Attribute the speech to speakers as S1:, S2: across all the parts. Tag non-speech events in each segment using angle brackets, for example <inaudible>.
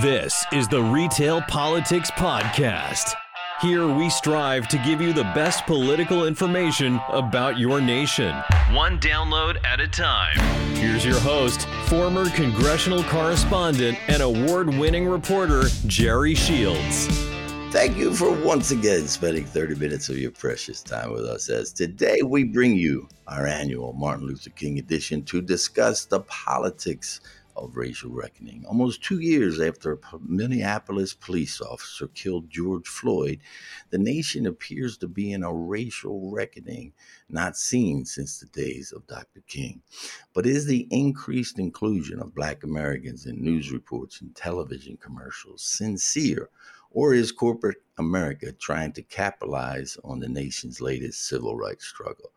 S1: This is the Retail Politics Podcast. Here we strive to give you the best political information about your nation, one download at a time. Here's your host, former congressional correspondent and award winning reporter, Jerry Shields.
S2: Thank you for once again spending 30 minutes of your precious time with us as today we bring you our annual Martin Luther King edition to discuss the politics of racial reckoning. Almost two years after a Minneapolis police officer killed George Floyd, the nation appears to be in a racial reckoning not seen since the days of Dr. King. But is the increased inclusion of Black Americans in news reports and television commercials sincere? Or is corporate America trying to capitalize on the nation's latest civil rights struggle?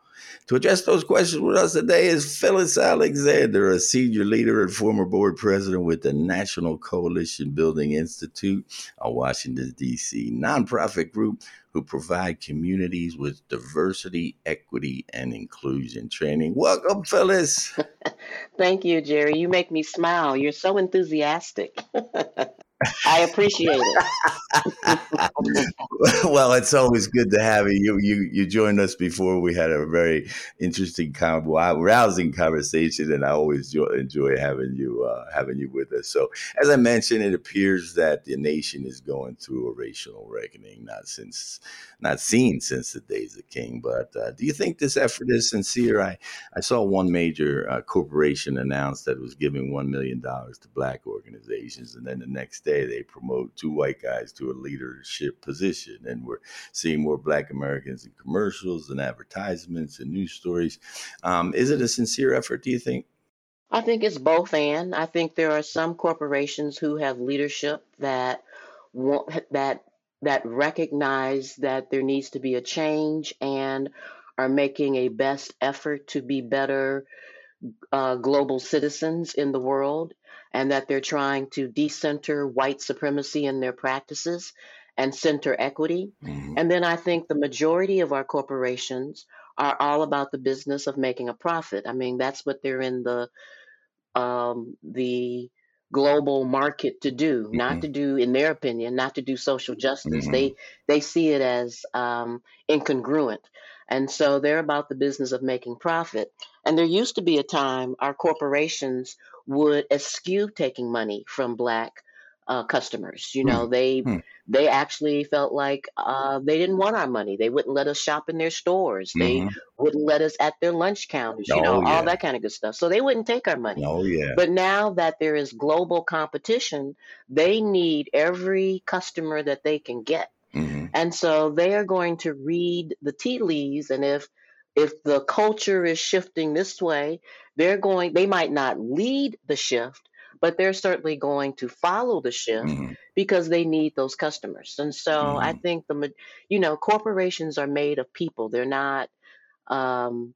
S2: To address those questions with us today is Phyllis Alexander, a senior leader and former board president with the National Coalition Building Institute, a Washington, D.C. nonprofit group who provide communities with diversity, equity, and inclusion training. Welcome, Phyllis. <laughs>
S3: Thank you, Jerry. You make me smile. You're so enthusiastic. <laughs> I appreciate
S2: it. <laughs> well, it's always good to have you. You you joined us before. We had a very interesting, rousing conversation, and I always enjoy having you uh, having you with us. So, as I mentioned, it appears that the nation is going through a racial reckoning, not since not seen since the days of King. But uh, do you think this effort is sincere? I I saw one major uh, corporation announce that it was giving one million dollars to black organizations, and then the next day they promote two white guys to a leadership position. And we're seeing more black Americans in commercials and advertisements and news stories. Um, is it a sincere effort, do you think?
S3: I think it's both and. I think there are some corporations who have leadership that want that that recognize that there needs to be a change and are making a best effort to be better uh, global citizens in the world and that they're trying to decenter white supremacy in their practices and center equity. Mm-hmm. And then I think the majority of our corporations are all about the business of making a profit. I mean, that's what they're in the um, the global market to do, mm-hmm. not to do, in their opinion, not to do social justice. Mm-hmm. They they see it as um, incongruent. And so they're about the business of making profit. And there used to be a time our corporations would eschew taking money from black uh, customers. You know, mm. they mm. they actually felt like uh, they didn't want our money. They wouldn't let us shop in their stores. Mm-hmm. They wouldn't let us at their lunch counters. You oh, know, yeah. all that kind of good stuff. So they wouldn't take our money.
S2: Oh yeah.
S3: But now that there is global competition, they need every customer that they can get. Mm-hmm. And so they are going to read the tea leaves, and if if the culture is shifting this way, they're going. They might not lead the shift, but they're certainly going to follow the shift mm-hmm. because they need those customers. And so mm-hmm. I think the you know corporations are made of people. They're not. Um,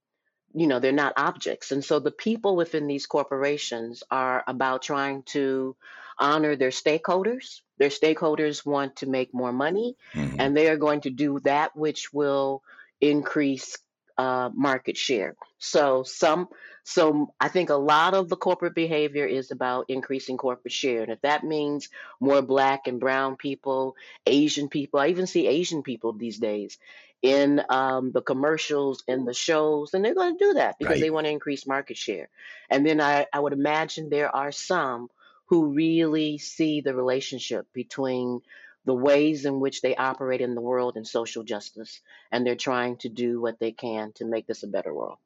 S3: you know they're not objects and so the people within these corporations are about trying to honor their stakeholders their stakeholders want to make more money mm-hmm. and they are going to do that which will increase uh, market share so some so i think a lot of the corporate behavior is about increasing corporate share and if that means more black and brown people asian people i even see asian people these days in um, the commercials and the shows, and they're going to do that because right. they want to increase market share. And then I, I would imagine there are some who really see the relationship between the ways in which they operate in the world and social justice, and they're trying to do what they can to make this a better world.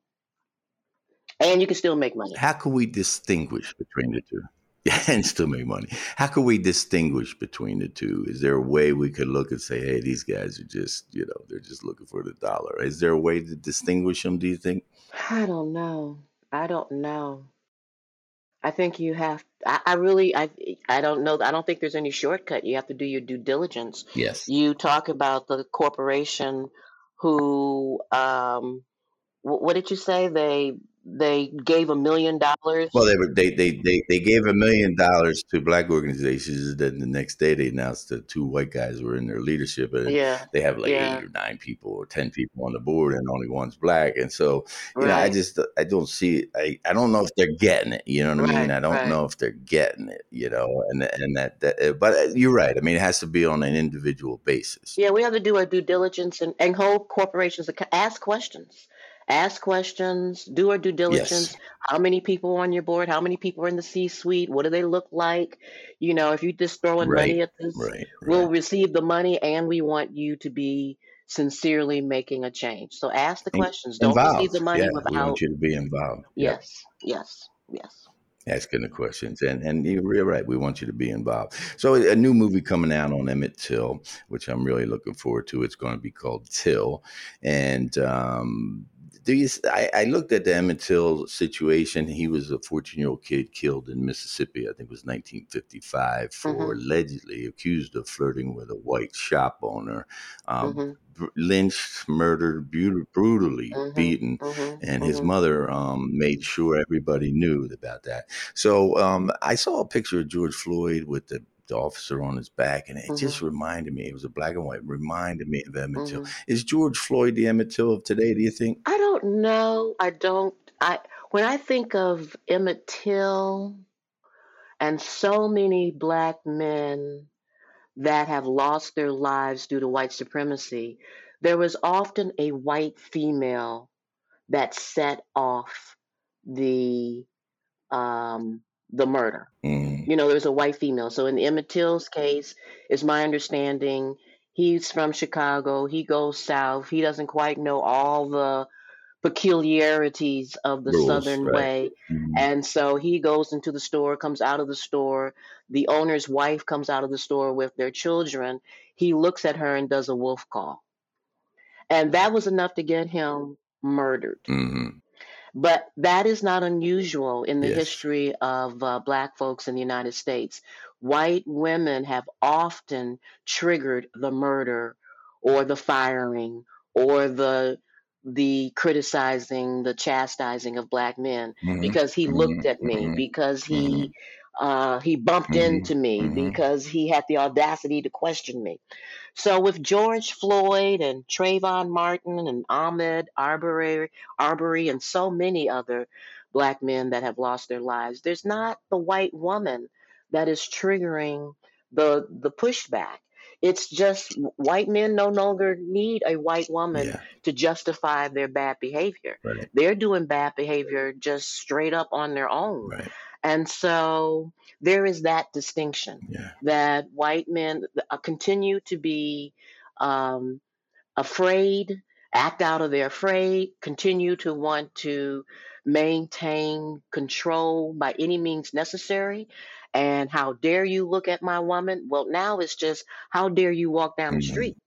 S3: And you can still make money.
S2: How can we distinguish between the two? <laughs> Yeah, and still make money. How can we distinguish between the two? Is there a way we could look and say, hey, these guys are just, you know, they're just looking for the dollar? Is there a way to distinguish them, do you think?
S3: I don't know. I don't know. I think you have. I, I really. I. I don't know. I don't think there's any shortcut. You have to do your due diligence.
S2: Yes.
S3: You talk about the corporation who. Um, what did you say? They they gave a million dollars.
S2: Well, they were they they they, they gave a million dollars to black organizations. Then the next day they announced that two white guys were in their leadership, and
S3: yeah,
S2: they have like
S3: yeah.
S2: eight or nine people or ten people on the board, and only one's black. And so, you right. know, I just I don't see it. I I don't know if they're getting it. You know what I mean? I don't right. know if they're getting it. You know, and and that, that uh, but uh, you're right. I mean, it has to be on an individual basis.
S3: Yeah, we have to do our due diligence and, and hold corporations ask questions ask questions, do our due diligence. Yes. How many people on your board? How many people are in the C suite? What do they look like? You know, if you just throwing right. money at this, right, right. we'll receive the money and we want you to be sincerely making a change. So ask the questions. Don't involved. receive the money
S2: yeah,
S3: without.
S2: We want you to be involved.
S3: Yes, yep. yes, yes
S2: asking the questions and and you're right we want you to be involved so a new movie coming out on emmett till which i'm really looking forward to it's going to be called till and um, do you? I, I, looked at the Emmett Till situation. He was a 14 year old kid killed in Mississippi. I think it was 1955 for mm-hmm. allegedly accused of flirting with a white shop owner. Um, mm-hmm. Lynched, murdered, brutally mm-hmm. beaten, mm-hmm. and his mm-hmm. mother um, made sure everybody knew about that. So um, I saw a picture of George Floyd with the the officer on his back, and it mm-hmm. just reminded me. It was a black and white. Reminded me of Emmett mm-hmm. Till. Is George Floyd the Emmett Till of today? Do you think?
S3: I don't know. I don't. I when I think of Emmett Till and so many black men that have lost their lives due to white supremacy, there was often a white female that set off the um, the murder. Mm. You know, there's a white female. So in Emmett Till's case, is my understanding, he's from Chicago. He goes south. He doesn't quite know all the peculiarities of the Rules, Southern right. way. Mm-hmm. And so he goes into the store, comes out of the store. The owner's wife comes out of the store with their children. He looks at her and does a wolf call. And that was enough to get him murdered. Mm-hmm. But that is not unusual in the yes. history of uh, Black folks in the United States. White women have often triggered the murder or the firing or the the criticizing, the chastising of black men mm-hmm. because he mm-hmm. looked at me, mm-hmm. because he mm-hmm. Uh, he bumped mm-hmm. into me, mm-hmm. because he had the audacity to question me. So with George Floyd and Trayvon Martin and Ahmaud Arbery, Arbery and so many other black men that have lost their lives, there's not the white woman that is triggering the the pushback. It's just white men no longer need a white woman yeah. to justify their bad behavior. Right. They're doing bad behavior just straight up on their own. Right. And so there is that distinction yeah. that white men uh, continue to be um, afraid, act out of their afraid, continue to want to maintain control by any means necessary. And how dare you look at my woman? Well, now it's just how dare you walk down mm-hmm. the street?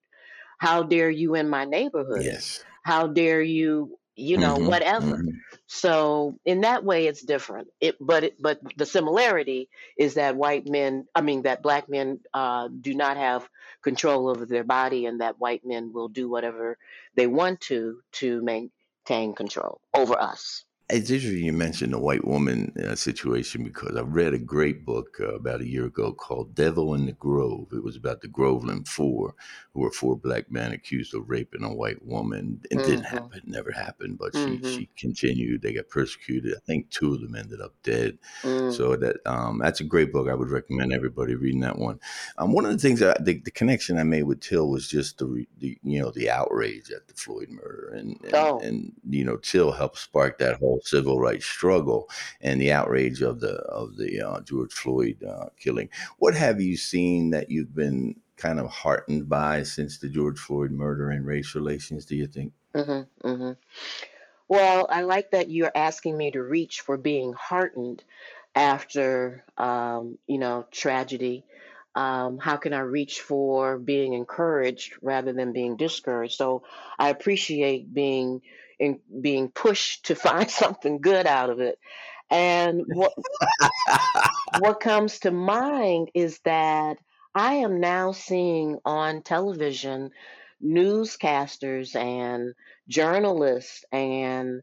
S3: How dare you in my neighborhood?
S2: Yes.
S3: How dare you you know, mm-hmm, whatever. Mm-hmm. So in that way, it's different. It, but it, but the similarity is that white men, I mean, that black men uh, do not have control over their body, and that white men will do whatever they want to to maintain control over us.
S2: It's interesting you mentioned the white woman uh, situation because I read a great book uh, about a year ago called Devil in the Grove. It was about the Groveland Four, who were four black men accused of raping a white woman. It mm-hmm. didn't happen, never happened, but mm-hmm. she, she continued. They got persecuted. I think two of them ended up dead. Mm. So that um, that's a great book. I would recommend everybody reading that one. Um, one of the things, that, the, the connection I made with Till was just the, the you know the outrage at the Floyd murder, and and, oh. and you know Till helped spark that whole whole civil rights struggle and the outrage of the of the uh, George Floyd uh, killing. What have you seen that you've been kind of heartened by since the George Floyd murder and race relations? Do you think?
S3: Mm-hmm, mm-hmm. Well, I like that you're asking me to reach for being heartened after um, you know tragedy. Um, how can I reach for being encouraged rather than being discouraged? So I appreciate being in being pushed to <laughs> find something good out of it. And what <laughs> what comes to mind is that I am now seeing on television newscasters and journalists and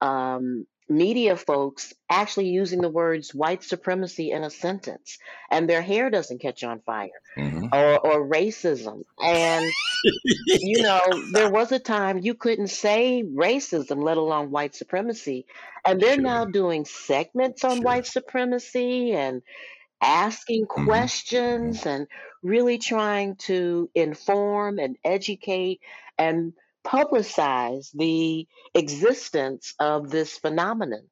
S3: um, media folks actually using the words white supremacy in a sentence and their hair doesn't catch on fire mm-hmm. or, or racism and <laughs> you know there was a time you couldn't say racism let alone white supremacy and they're sure. now doing segments on sure. white supremacy and asking mm-hmm. questions mm-hmm. and really trying to inform and educate and publicize the existence of this phenomenon.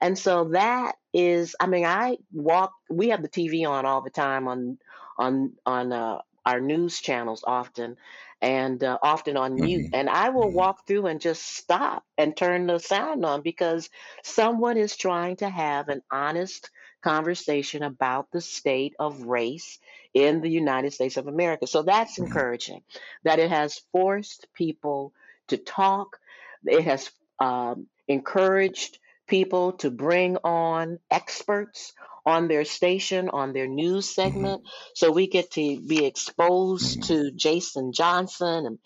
S3: And so that is, I mean, I walk. We have the TV on all the time on on on uh, our news channels often, and uh, often on mute. Mm-hmm. And I will mm-hmm. walk through and just stop and turn the sound on because someone is trying to have an honest conversation about the state of race in the United States of America. So that's mm-hmm. encouraging that it has forced people to talk. It has um, encouraged people to bring on experts on their station, on their news mm-hmm. segment. Mm-hmm. So we get to be exposed mm-hmm. to Jason Johnson and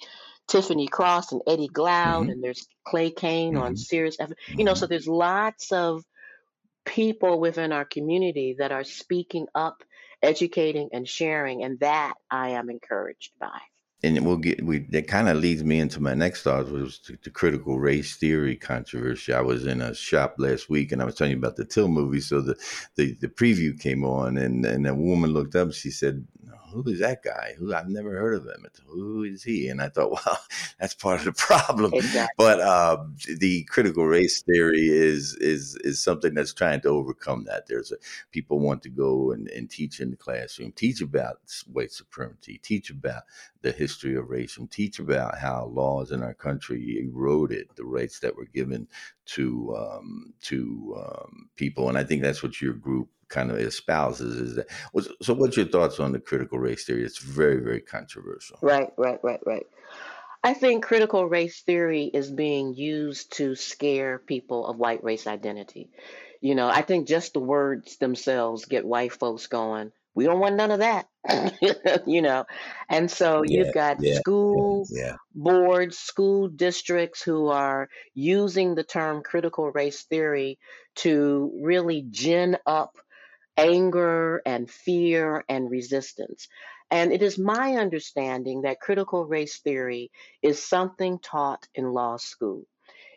S3: Tiffany Cross and Eddie Glaude, mm-hmm. and there's Clay Cane on mm-hmm. Sirius. You know, so mm-hmm. there's lots of people within our community that are speaking up, educating, and sharing, and that I am encouraged by
S2: and we'll get we that kind of leads me into my next thought which was the, the, critical race theory controversy. I was in a shop last week and I was telling you about the Till movie. So the the, the preview came on and and a woman looked up. She said, who is that guy? Who I've never heard of him. Who is he? And I thought, <laughs> well, that's part of the problem. Exactly. But uh, the critical race theory is is is something that's trying to overcome that. There's a, people want to go and, and teach in the classroom, teach about white supremacy, teach about the history of racism, teach about how laws in our country eroded the rights that were given to um, to um, people. And I think that's what your group kind of espouses is that. So, what's your thoughts on the critical race theory? It's very, very controversial.
S3: Right, right, right, right. I think critical race theory is being used to scare people of white race identity. You know, I think just the words themselves get white folks going. We don't want none of that, <laughs> you know. And so yeah, you've got yeah, school yeah. boards, school districts who are using the term critical race theory to really gin up anger and fear and resistance. And it is my understanding that critical race theory is something taught in law school.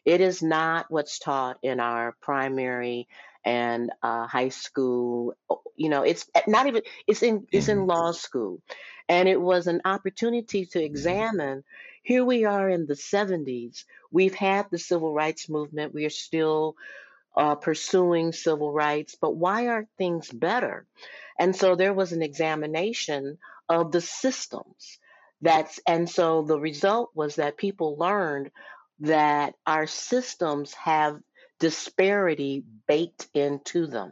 S3: It is not what's taught in our primary and uh, high school. You know, it's eh, not even. It's in. It's in law school, and it was an opportunity to examine. Here we are in the '70s. We've had the civil rights movement. We are still uh, pursuing civil rights, but why aren't things better? And so there was an examination of the systems. That's and so the result was that people learned that our systems have disparity baked into them.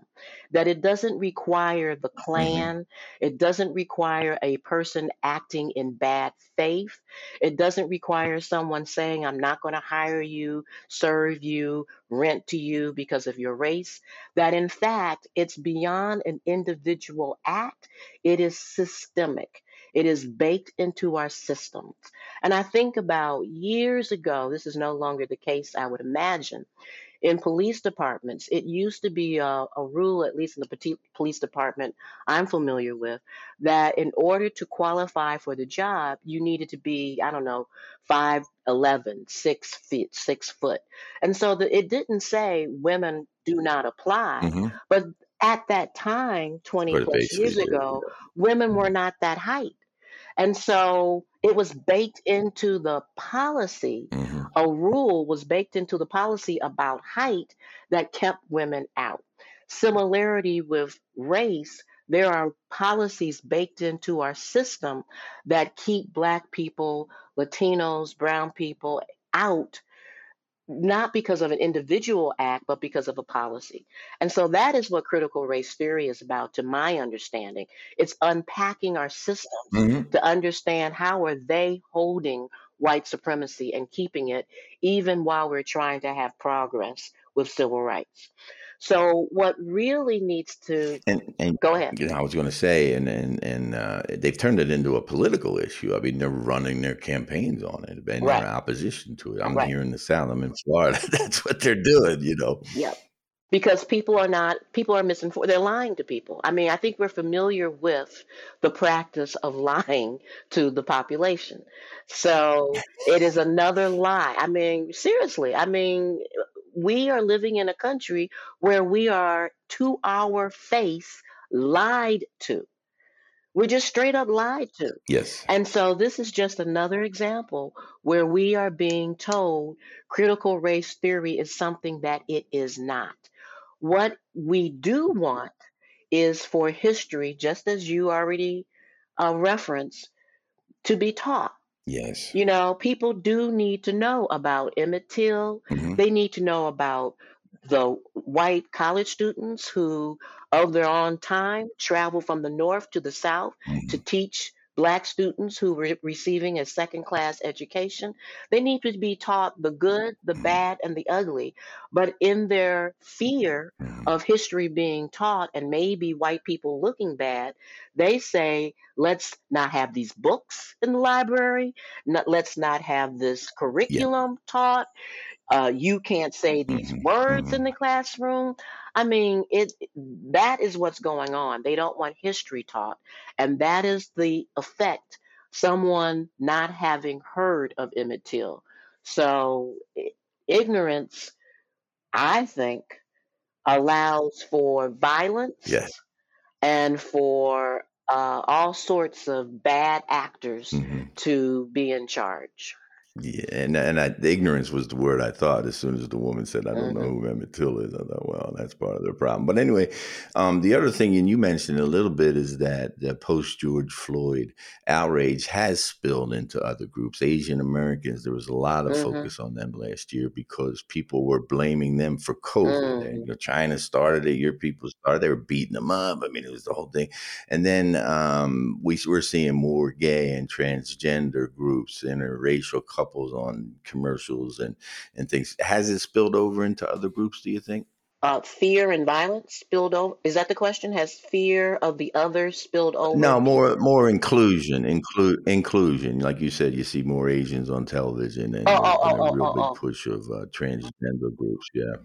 S3: That it doesn't require the mm-hmm. Klan, it doesn't require a person acting in bad faith, it doesn't require someone saying, I'm not going to hire you, serve you, rent to you because of your race. That in fact, it's beyond an individual act, it is systemic. It is baked into our systems. And I think about years ago, this is no longer the case, I would imagine in police departments, it used to be a, a rule, at least in the police department I'm familiar with, that in order to qualify for the job, you needed to be, I don't know, 5'11, 6 feet, 6 foot. And so the, it didn't say women do not apply, mm-hmm. but at that time, 20 plus years ago, women were mm-hmm. not that height. And so it was baked into the policy. Mm-hmm. A rule was baked into the policy about height that kept women out. Similarity with race, there are policies baked into our system that keep Black people, Latinos, Brown people out not because of an individual act, but because of a policy. And so that is what critical race theory is about, to my understanding. It's unpacking our systems mm-hmm. to understand how are they holding white supremacy and keeping it, even while we're trying to have progress with civil rights. So what really needs to
S2: and, and
S3: go ahead.
S2: You know, I was going to say, and and and uh, they've turned it into a political issue. I mean, they're running their campaigns on it, and right. they're opposition to it. I'm right. here in the South. I'm in Florida. <laughs> That's what they're doing. You know.
S3: Yep. because people are not people are misinformed they're lying to people i mean i think we're familiar with the practice of <laughs> lying to the population so it is another lie i mean seriously i mean we are living in a country where we are to our face lied to we're just straight up lied to.
S2: Yes.
S3: And so this is just another example where we are being told critical race theory is something that it is not. What we do want is for history, just as you already uh, referenced, to be taught.
S2: Yes.
S3: You know, people do need to know about Emmett Till. Mm-hmm. They need to know about the white college students who, of their own time, travel from the north to the south mm-hmm. to teach black students who were receiving a second class education. They need to be taught the good, the bad, and the ugly. But in their fear of history being taught and maybe white people looking bad, they say, let's not have these books in the library. Not, let's not have this curriculum yeah. taught. Uh, you can't say these mm-hmm. words mm-hmm. in the classroom. I mean, it that is what's going on. They don't want history taught, and that is the effect. Someone not having heard of Emmett Till. So ignorance, I think, allows for violence.
S2: Yes.
S3: And for uh, all sorts of bad actors mm-hmm. to be in charge.
S2: Yeah, and and I, ignorance was the word I thought as soon as the woman said, "I don't mm-hmm. know who Emmett Till is." I thought, well, that's part of the problem. But anyway, um, the other thing, and you mentioned a little bit, is that the post George Floyd outrage has spilled into other groups. Asian Americans, there was a lot of mm-hmm. focus on them last year because people were blaming them for COVID. Mm-hmm. And, you know, China started it. Your people started. They were beating them up. I mean, it was the whole thing. And then um, we we're seeing more gay and transgender groups, interracial couples on commercials and and things. Has it spilled over into other groups? Do you think?
S3: Uh, fear and violence spilled over. Is that the question? Has fear of the other spilled over?
S2: No, more more inclusion. Include inclusion. Like you said, you see more Asians on television and, oh, oh, and a oh, real big push of uh, transgender groups. Yeah.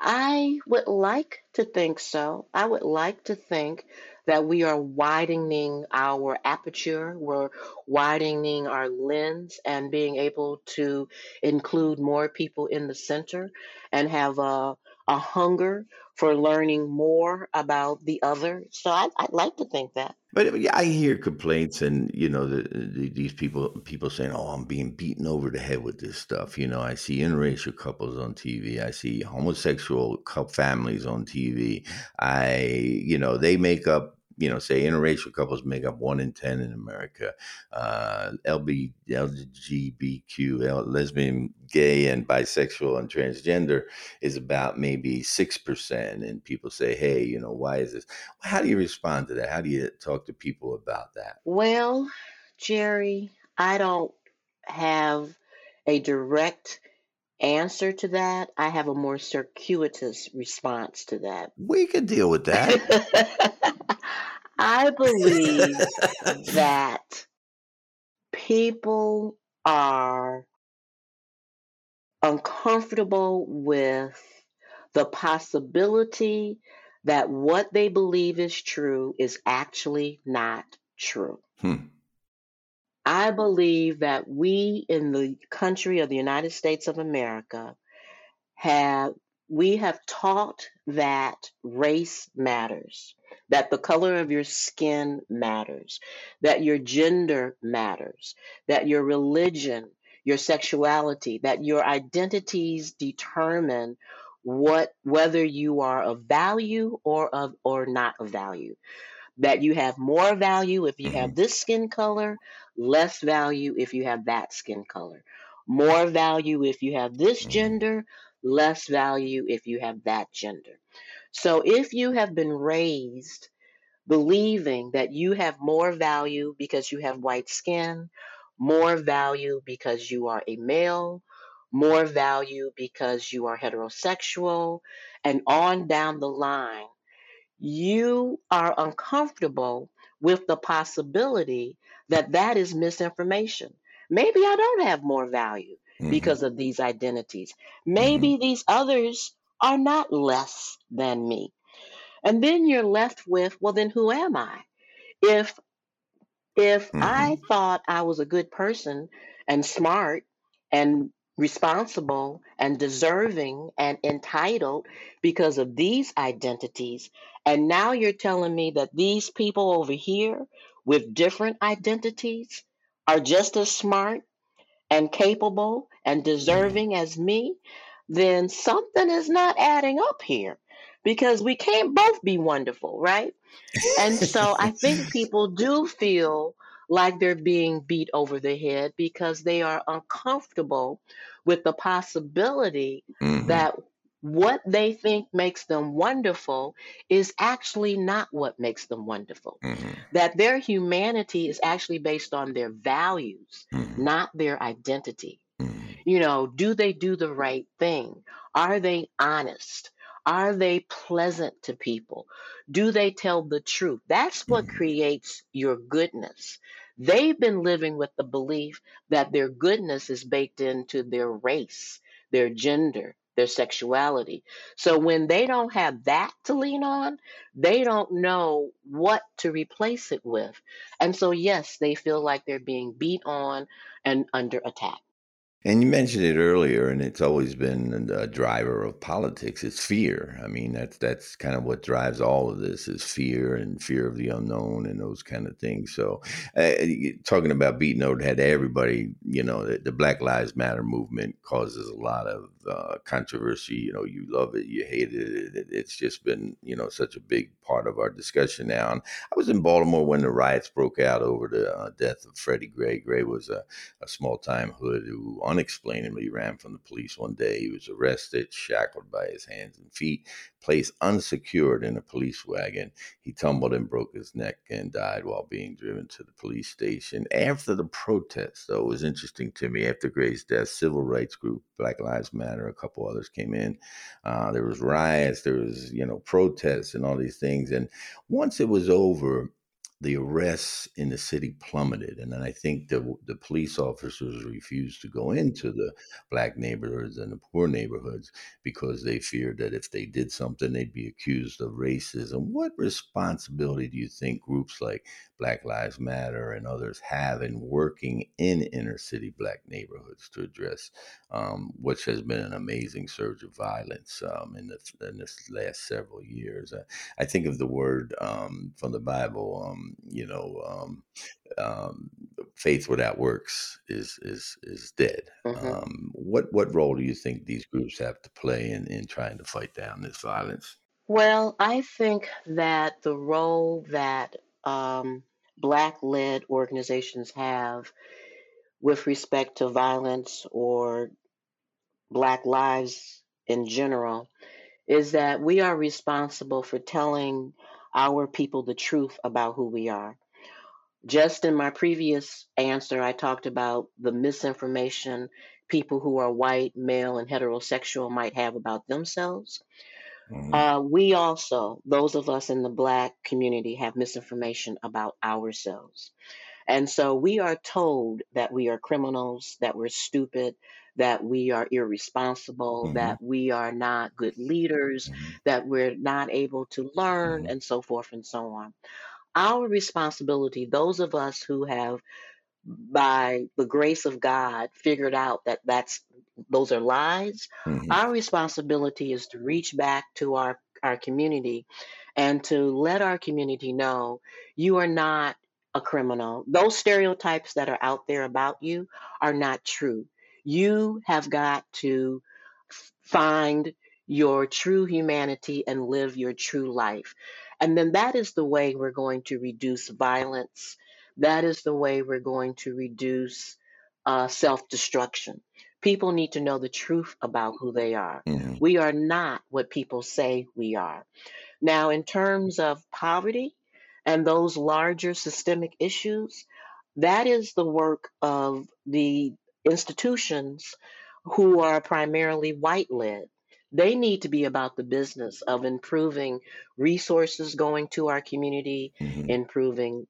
S3: I would like to think so. I would like to think that we are widening our aperture, we're widening our lens and being able to include more people in the center and have a, a hunger for learning more about the other. So I, would like to think that.
S2: But I hear complaints, and you know, the, the, these people people saying, "Oh, I'm being beaten over the head with this stuff." You know, I see interracial couples on TV. I see homosexual families on TV. I, you know, they make up you know, say interracial couples make up one in 10 in America. Uh, LB, LGBTQ, lesbian, gay, and bisexual and transgender is about maybe 6%. And people say, hey, you know, why is this? How do you respond to that? How do you talk to people about that?
S3: Well, Jerry, I don't have a direct answer to that. I have a more circuitous response to that.
S2: We could deal with that. <laughs>
S3: I believe <laughs> that people are uncomfortable with the possibility that what they believe is true is actually not true. Hmm. I believe that we in the country of the United States of America have we have taught that race matters, that the color of your skin matters, that your gender matters, that your religion, your sexuality, that your identities determine what whether you are of value or of or not of value. That you have more value if you have this skin color, less value if you have that skin color. More value if you have this gender, less value if you have that gender. So if you have been raised believing that you have more value because you have white skin, more value because you are a male, more value because you are heterosexual, and on down the line, you are uncomfortable with the possibility that that is misinformation. Maybe I don't have more value mm-hmm. because of these identities. Maybe mm-hmm. these others are not less than me. And then you're left with, well, then who am I? If if mm-hmm. I thought I was a good person and smart and responsible and deserving and entitled because of these identities, and now you're telling me that these people over here with different identities are just as smart and capable and deserving as me, then something is not adding up here because we can't both be wonderful, right? And so I think <laughs> people do feel like they're being beat over the head because they are uncomfortable with the possibility mm-hmm. that what they think makes them wonderful is actually not what makes them wonderful. Mm-hmm. That their humanity is actually based on their values, mm-hmm. not their identity. Mm-hmm. You know, do they do the right thing? Are they honest? Are they pleasant to people? Do they tell the truth? That's what mm-hmm. creates your goodness. They've been living with the belief that their goodness is baked into their race, their gender, their sexuality. So when they don't have that to lean on, they don't know what to replace it with. And so, yes, they feel like they're being beat on and under attack.
S2: And you mentioned it earlier, and it's always been a driver of politics. It's fear. I mean, that's that's kind of what drives all of this is fear and fear of the unknown and those kind of things. So, uh, talking about beating out had everybody, you know, the, the, Black Lives Matter movement causes a lot of uh, controversy. You know, you love it, you hate it. it. It's just been, you know, such a big part of our discussion now. And I was in Baltimore when the riots broke out over the uh, death of Freddie Gray. Gray was a, a small time hood who unexplainably ran from the police one day. He was arrested, shackled by his hands and feet, placed unsecured in a police wagon. He tumbled and broke his neck and died while being driven to the police station. After the protest, though, it was interesting to me. After Gray's death, civil rights group Black Lives Matter, a couple others came in. Uh, there was riots, there was you know protests and all these things. And once it was over, the arrests in the city plummeted. And then I think the, the police officers refused to go into the black neighborhoods and the poor neighborhoods because they feared that if they did something, they'd be accused of racism. What responsibility do you think groups like Black Lives Matter and others have in working in inner city black neighborhoods to address um, which has been an amazing surge of violence um, in, the, in this last several years? I, I think of the word um, from the Bible um, you know, um, um, faith without works is is is dead. Mm-hmm. Um, what what role do you think these groups have to play in in trying to fight down this violence?
S3: Well, I think that the role that um, black led organizations have with respect to violence or black lives in general is that we are responsible for telling our people the truth about who we are. Just in my previous answer, I talked about the misinformation people who are white, male, and heterosexual might have about themselves. Mm-hmm. Uh, we also, those of us in the Black community, have misinformation about ourselves. And so we are told that we are criminals, that we're stupid, that we are irresponsible, mm-hmm. that we are not good leaders, mm-hmm. that we're not able to learn, mm-hmm. and so forth and so on. Our responsibility, those of us who have by the grace of God figured out that that's those are lies, mm-hmm. our responsibility is to reach back to our our community and to let our community know you are not a criminal. Those stereotypes that are out there about you are not true. You have got to find your true humanity and live your true life. And then that is the way we're going to reduce violence. That is the way we're going to reduce uh, self destruction. People need to know the truth about who they are. Mm-hmm. We are not what people say we are. Now, in terms of poverty and those larger systemic issues, that is the work of the institutions who are primarily white led. They need to be about the business of improving resources going to our community, mm-hmm. improving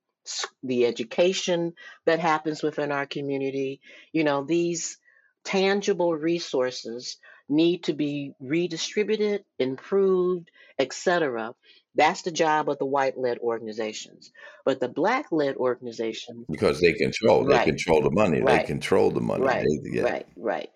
S3: the education that happens within our community. You know, these tangible resources need to be redistributed, improved, etc. That's the job of the white-led organizations. But the black-led organizations,
S2: because they control, right, they control the money, right, they control the money,
S3: right,
S2: they,
S3: yeah. right, right.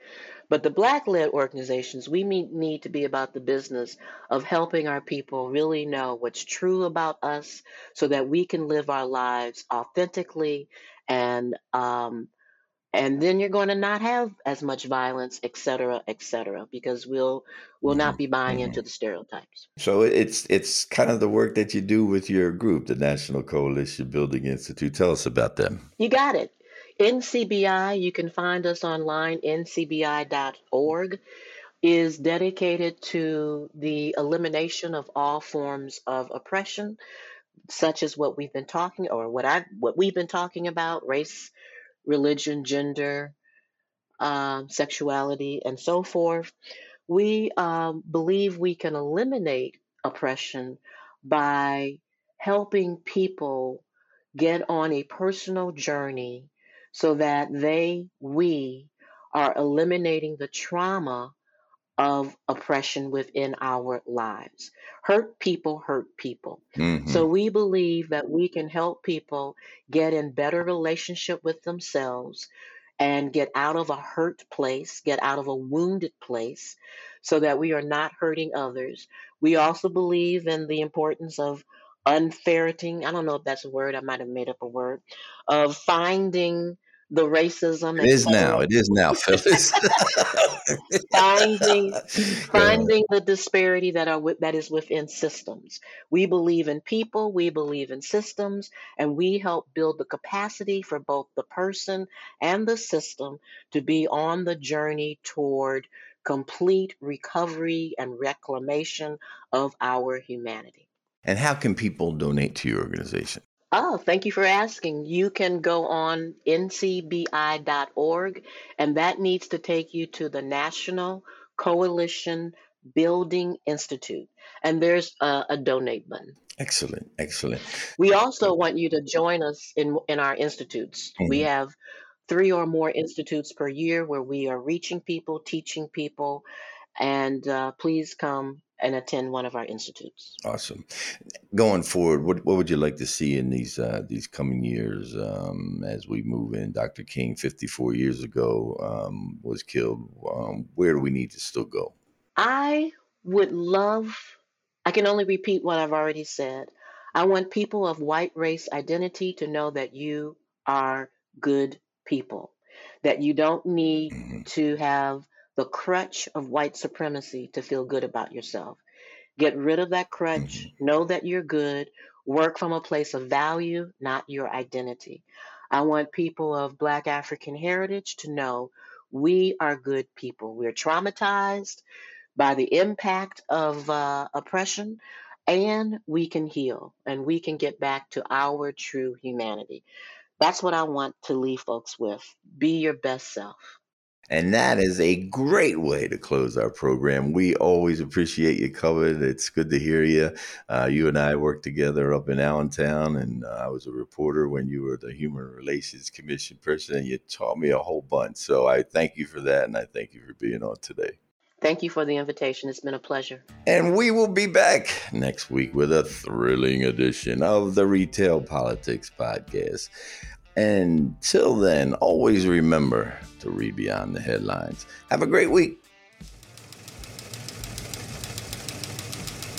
S3: But the black-led organizations, we need to be about the business of helping our people really know what's true about us, so that we can live our lives authentically and um, and then you're going to not have as much violence, et cetera, et cetera, because we'll we'll not mm-hmm. be buying mm-hmm. into the stereotypes.
S2: So it's it's kind of the work that you do with your group, the National Coalition Building Institute. Tell us about them.
S3: You got it. NCBI, you can find us online, ncbi.org, is dedicated to the elimination of all forms of oppression, such as what we've been talking or what I what we've been talking about, race religion, gender, um, sexuality, and so forth. We um, believe we can eliminate oppression by helping people get on a personal journey so that they, we, are eliminating the trauma of oppression within our lives. Hurt people hurt people. Mm-hmm. So we believe that we can help people get in better relationship with themselves and get out of a hurt place, get out of a wounded place so that we are not hurting others. We also believe in the importance of unferreting. I don't know if that's a word, I might have made up a word, of finding the racism.
S2: It is now. It is now, Phyllis. <laughs>
S3: finding <laughs> finding the disparity that are that is within systems. We believe in people. We believe in systems, and we help build the capacity for both the person and the system to be on the journey toward complete recovery and reclamation of our humanity.
S2: And how can people donate to your organization?
S3: Oh, thank you for asking. You can go on ncbi.org, and that needs to take you to the National Coalition Building Institute. And there's a, a donate button.
S2: Excellent, excellent.
S3: We also want you to join us in in our institutes. Mm-hmm. We have three or more institutes per year where we are reaching people, teaching people, and uh, please come and attend one of our institutes.
S2: Awesome. Going forward, what what would you like to see in these uh, these coming years um, as we move in? Dr. King, fifty four years ago, um, was killed. Um, where do we need to still go?
S3: I would love. I can only repeat what I've already said. I want people of white race identity to know that you are good people, that you don't need mm-hmm. to have the crutch of white supremacy to feel good about yourself. Get rid of that crutch. Mm-hmm. Know that you're good. Work from a place of value, not your identity. I want people of Black African heritage to know we are good people. We're traumatized by the impact of uh, oppression, and we can heal and we can get back to our true humanity. That's what I want to leave folks with. Be your best self.
S2: And that is a great way to close our program. We always appreciate you coming. It's good to hear you. Uh, you and I worked together up in Allentown, and uh, I was a reporter when you were the Human Relations Commission person, and you taught me a whole bunch. So I thank you for that, and I thank you for being on today.
S3: Thank you for the invitation. It's been a pleasure.
S2: And we will be back next week with a thrilling edition of the Retail Politics Podcast. Until then, always remember to read beyond the headlines. Have a great week.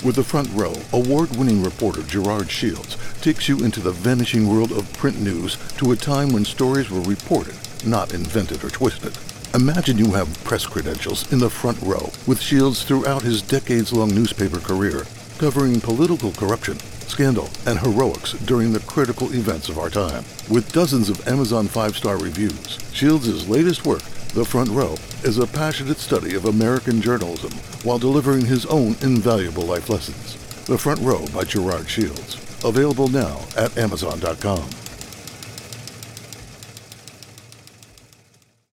S4: With the front row, award winning reporter Gerard Shields takes you into the vanishing world of print news to a time when stories were reported, not invented or twisted. Imagine you have press credentials in the front row with Shields throughout his decades long newspaper career, covering political corruption, scandal, and heroics during the critical events of our time. With dozens of Amazon five star reviews, Shields' latest work, The Front Row, is a passionate study of American journalism while delivering his own invaluable life lessons. The Front Row by Gerard Shields. Available now at Amazon.com.